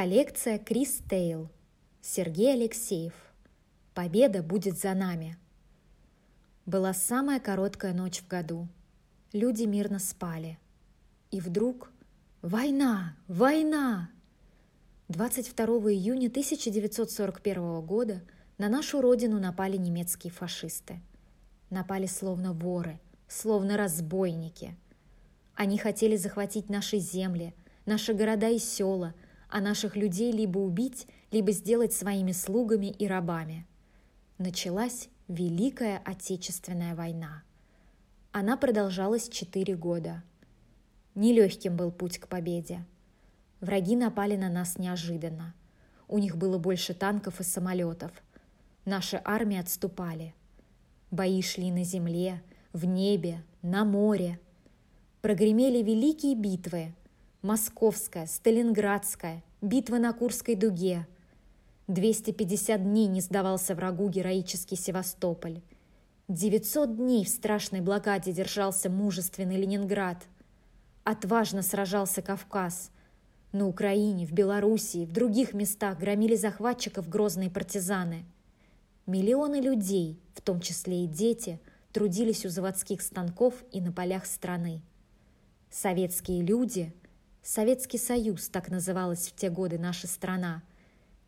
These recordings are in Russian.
Коллекция Крис Тейл. Сергей Алексеев. Победа будет за нами. Была самая короткая ночь в году. Люди мирно спали. И вдруг «Война! Война!» 22 июня 1941 года на нашу родину напали немецкие фашисты. Напали словно воры, словно разбойники. Они хотели захватить наши земли, наши города и села – а наших людей либо убить, либо сделать своими слугами и рабами. Началась Великая Отечественная война. Она продолжалась четыре года. Нелегким был путь к победе. Враги напали на нас неожиданно. У них было больше танков и самолетов. Наши армии отступали. Бои шли на земле, в небе, на море. Прогремели великие битвы, Московская, Сталинградская, битва на Курской дуге. 250 дней не сдавался врагу героический Севастополь. 900 дней в страшной блокаде держался мужественный Ленинград. Отважно сражался Кавказ. На Украине, в Белоруссии, в других местах громили захватчиков грозные партизаны. Миллионы людей, в том числе и дети, трудились у заводских станков и на полях страны. Советские люди – Советский Союз, так называлась в те годы наша страна,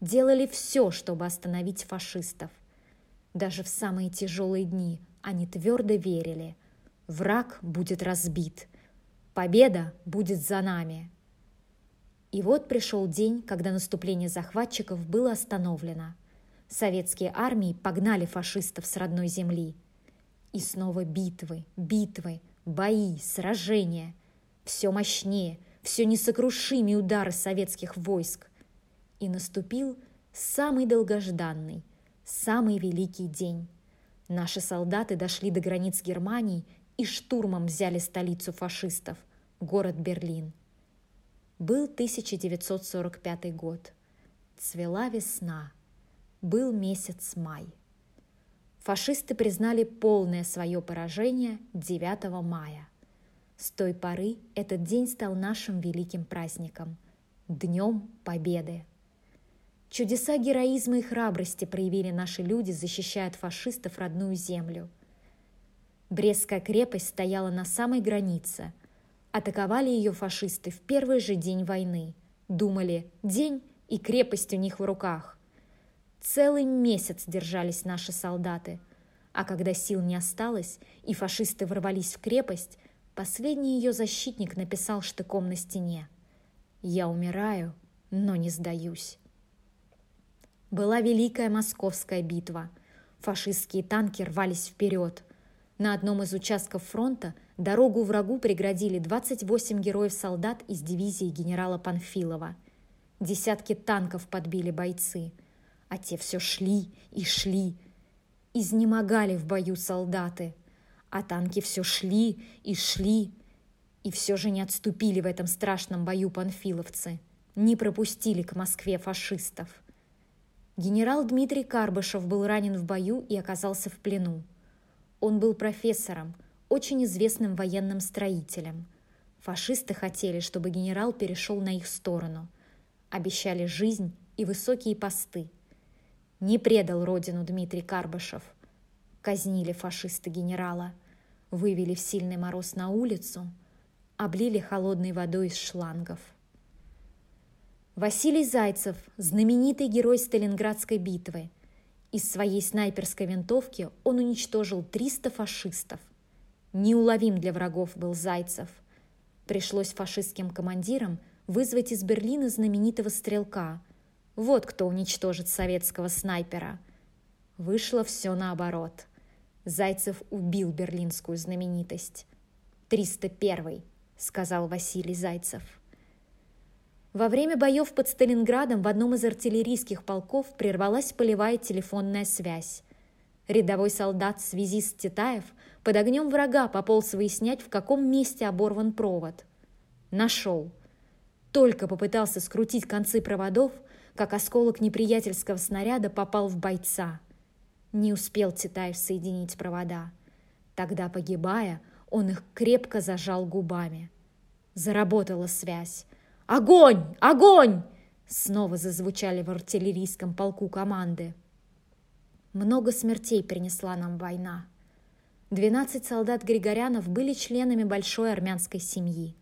делали все, чтобы остановить фашистов. Даже в самые тяжелые дни они твердо верили – враг будет разбит, победа будет за нами. И вот пришел день, когда наступление захватчиков было остановлено. Советские армии погнали фашистов с родной земли. И снова битвы, битвы, бои, сражения. Все мощнее – все несокрушимые удары советских войск. И наступил самый долгожданный, самый великий день. Наши солдаты дошли до границ Германии и штурмом взяли столицу фашистов, город Берлин. Был 1945 год. Цвела весна. Был месяц май. Фашисты признали полное свое поражение 9 мая. С той поры этот день стал нашим великим праздником – Днем Победы. Чудеса героизма и храбрости проявили наши люди, защищая от фашистов родную землю. Брестская крепость стояла на самой границе. Атаковали ее фашисты в первый же день войны. Думали, день и крепость у них в руках. Целый месяц держались наши солдаты. А когда сил не осталось, и фашисты ворвались в крепость – Последний ее защитник написал штыком на стене. «Я умираю, но не сдаюсь». Была Великая Московская битва. Фашистские танки рвались вперед. На одном из участков фронта дорогу врагу преградили 28 героев-солдат из дивизии генерала Панфилова. Десятки танков подбили бойцы. А те все шли и шли. Изнемогали в бою солдаты – а танки все шли и шли, и все же не отступили в этом страшном бою панфиловцы, не пропустили к Москве фашистов. Генерал Дмитрий Карбышев был ранен в бою и оказался в плену. Он был профессором, очень известным военным строителем. Фашисты хотели, чтобы генерал перешел на их сторону. Обещали жизнь и высокие посты. Не предал родину Дмитрий Карбышев – Казнили фашисты генерала, вывели в сильный мороз на улицу, облили холодной водой из шлангов. Василий Зайцев, знаменитый герой Сталинградской битвы. Из своей снайперской винтовки он уничтожил 300 фашистов. Неуловим для врагов был Зайцев. Пришлось фашистским командирам вызвать из Берлина знаменитого стрелка. Вот кто уничтожит советского снайпера. Вышло все наоборот – Зайцев убил берлинскую знаменитость. «301-й», — сказал Василий Зайцев. Во время боев под Сталинградом в одном из артиллерийских полков прервалась полевая телефонная связь. Рядовой солдат-связист Титаев под огнем врага пополз выяснять, в каком месте оборван провод. Нашел. Только попытался скрутить концы проводов, как осколок неприятельского снаряда попал в бойца — не успел Титаев соединить провода. Тогда, погибая, он их крепко зажал губами. Заработала связь. «Огонь! Огонь!» Снова зазвучали в артиллерийском полку команды. Много смертей принесла нам война. Двенадцать солдат Григорянов были членами большой армянской семьи.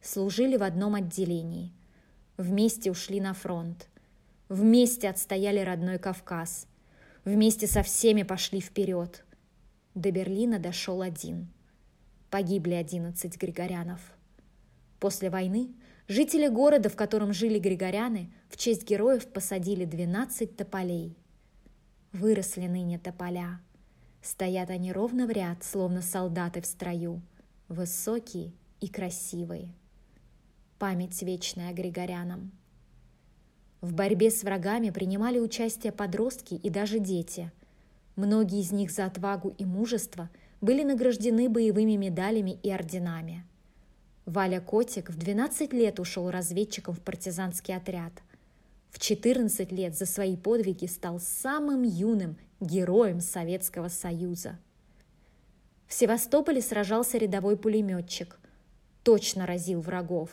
Служили в одном отделении. Вместе ушли на фронт. Вместе отстояли родной Кавказ. Вместе со всеми пошли вперед. До Берлина дошел один. Погибли одиннадцать Григорянов. После войны жители города, в котором жили Григоряны, в честь героев посадили двенадцать тополей. Выросли ныне тополя – Стоят они ровно в ряд, словно солдаты в строю, высокие и красивые. Память вечная Григорянам. В борьбе с врагами принимали участие подростки и даже дети. Многие из них за отвагу и мужество были награждены боевыми медалями и орденами. Валя Котик в 12 лет ушел разведчиком в партизанский отряд. В 14 лет за свои подвиги стал самым юным героем Советского Союза. В Севастополе сражался рядовой пулеметчик. Точно разил врагов.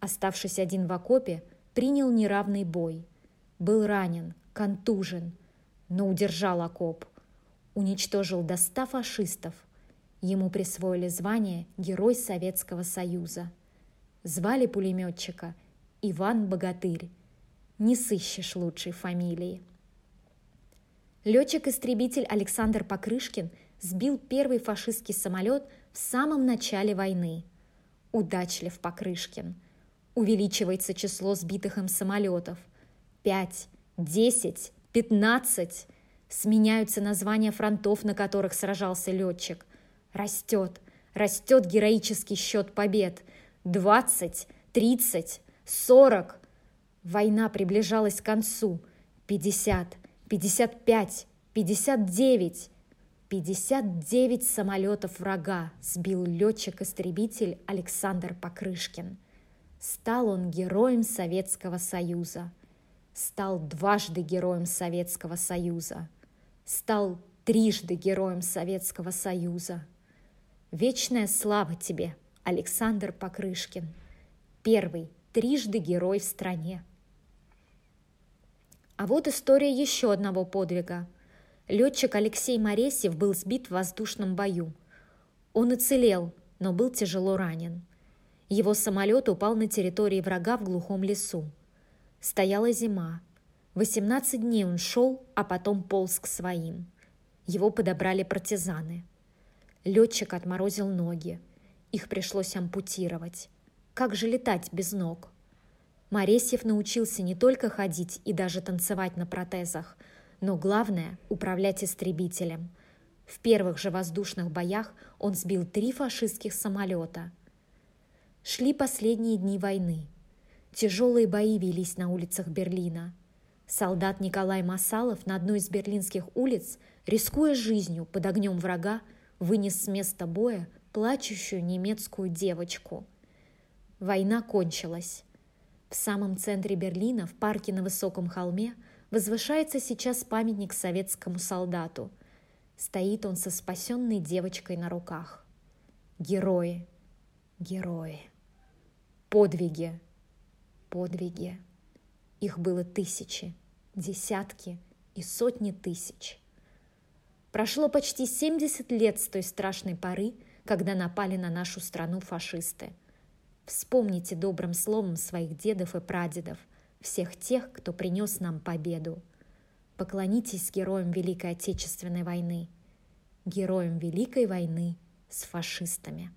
Оставшись один в окопе, принял неравный бой. Был ранен, контужен, но удержал окоп. Уничтожил до ста фашистов. Ему присвоили звание Герой Советского Союза. Звали пулеметчика Иван Богатырь. Не сыщешь лучшей фамилии. Летчик-истребитель Александр Покрышкин сбил первый фашистский самолет в самом начале войны. Удачлив Покрышкин. Увеличивается число сбитых им самолетов. Пять, десять, пятнадцать. Сменяются названия фронтов, на которых сражался летчик. Растет, растет героический счет побед. Двадцать, тридцать, сорок. Война приближалась к концу. Пятьдесят, 55, 59. 59 самолетов врага сбил летчик-истребитель Александр Покрышкин. Стал он героем Советского Союза. Стал дважды героем Советского Союза. Стал трижды героем Советского Союза. Вечная слава тебе, Александр Покрышкин. Первый трижды герой в стране. А вот история еще одного подвига. Летчик Алексей Моресьев был сбит в воздушном бою. Он уцелел, но был тяжело ранен. Его самолет упал на территории врага в глухом лесу. Стояла зима. 18 дней он шел, а потом полз к своим. Его подобрали партизаны. Летчик отморозил ноги. Их пришлось ампутировать. Как же летать без ног? Моресьев научился не только ходить и даже танцевать на протезах, но главное – управлять истребителем. В первых же воздушных боях он сбил три фашистских самолета. Шли последние дни войны. Тяжелые бои велись на улицах Берлина. Солдат Николай Масалов на одной из берлинских улиц, рискуя жизнью под огнем врага, вынес с места боя плачущую немецкую девочку. Война кончилась. В самом центре Берлина, в парке на высоком холме, возвышается сейчас памятник советскому солдату. Стоит он со спасенной девочкой на руках. Герои, герои, подвиги, подвиги. Их было тысячи, десятки и сотни тысяч. Прошло почти 70 лет с той страшной поры, когда напали на нашу страну фашисты – Вспомните добрым словом своих дедов и прадедов, всех тех, кто принес нам победу. Поклонитесь героям Великой Отечественной войны, героям Великой войны с фашистами.